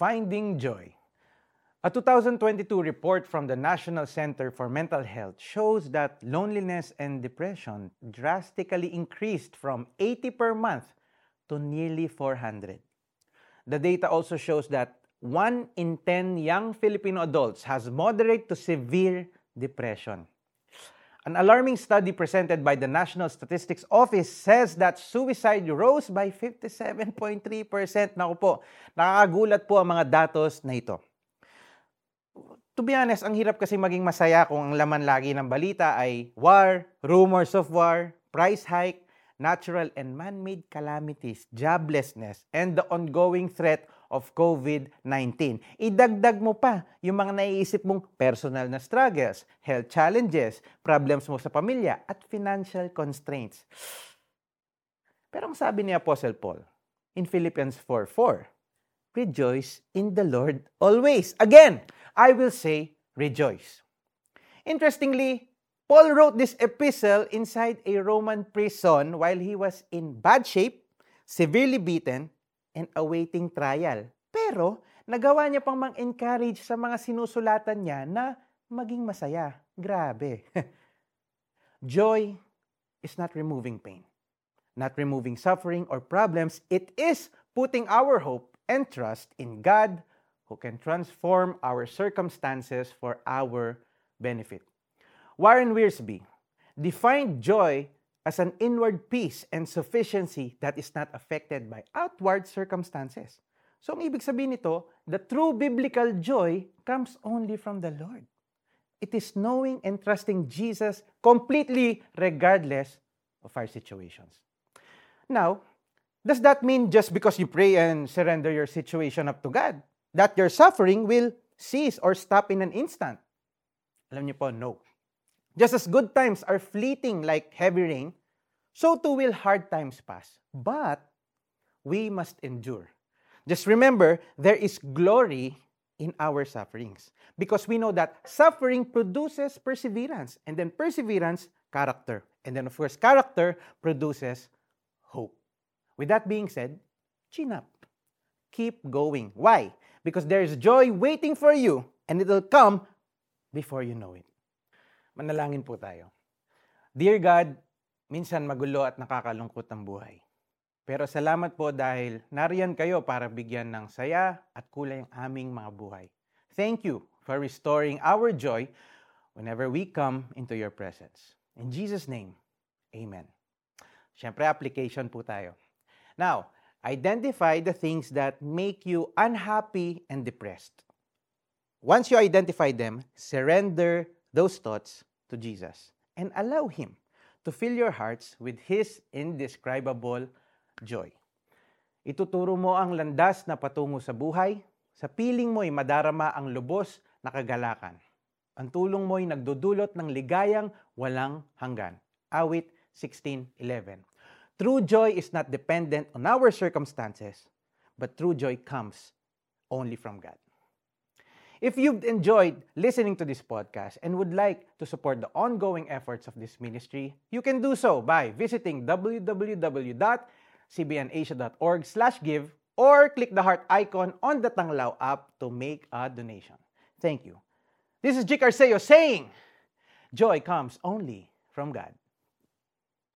Finding Joy. A 2022 report from the National Center for Mental Health shows that loneliness and depression drastically increased from 80 per month to nearly 400. The data also shows that 1 in 10 young Filipino adults has moderate to severe depression. An alarming study presented by the National Statistics Office says that suicide rose by 57.3%. Naku po, nakakagulat po ang mga datos na ito. To be honest, ang hirap kasi maging masaya kung ang laman lagi ng balita ay war, rumors of war, price hike, natural and man-made calamities, joblessness, and the ongoing threat of COVID-19. Idagdag mo pa yung mga naiisip mong personal na struggles, health challenges, problems mo sa pamilya, at financial constraints. Pero ang sabi ni Apostle Paul in Philippians 4.4, Rejoice in the Lord always. Again, I will say rejoice. Interestingly, Paul wrote this epistle inside a Roman prison while he was in bad shape, severely beaten, and awaiting trial. Pero, nagawa niya pang mang-encourage sa mga sinusulatan niya na maging masaya. Grabe. Joy is not removing pain, not removing suffering or problems. It is putting our hope and trust in God who can transform our circumstances for our benefit. Warren Wiersbe defined joy as an inward peace and sufficiency that is not affected by outward circumstances. So ang ibig sabihin nito, the true biblical joy comes only from the Lord. It is knowing and trusting Jesus completely regardless of our situations. Now, does that mean just because you pray and surrender your situation up to God, that your suffering will cease or stop in an instant? Alam niyo po, no. Just as good times are fleeting like heavy rain, so too will hard times pass. But we must endure. Just remember, there is glory in our sufferings because we know that suffering produces perseverance, and then perseverance, character. And then, of course, character produces hope. With that being said, chin up. Keep going. Why? Because there is joy waiting for you, and it will come before you know it. Manalangin po tayo. Dear God, minsan magulo at nakakalungkot ang buhay. Pero salamat po dahil nariyan kayo para bigyan ng saya at kulay ang aming mga buhay. Thank you for restoring our joy whenever we come into your presence. In Jesus' name, Amen. Siyempre, application po tayo. Now, identify the things that make you unhappy and depressed. Once you identify them, surrender those thoughts to Jesus and allow Him to fill your hearts with His indescribable joy. Ituturo mo ang landas na patungo sa buhay, sa piling mo'y madarama ang lubos na kagalakan. Ang tulong mo'y nagdudulot ng ligayang walang hanggan. Awit 16.11 True joy is not dependent on our circumstances, but true joy comes only from God. If you've enjoyed listening to this podcast and would like to support the ongoing efforts of this ministry, you can do so by visiting www.cbnasia.org slash give or click the heart icon on the Tanglao app to make a donation. Thank you. This is Jik Arceo saying, Joy comes only from God.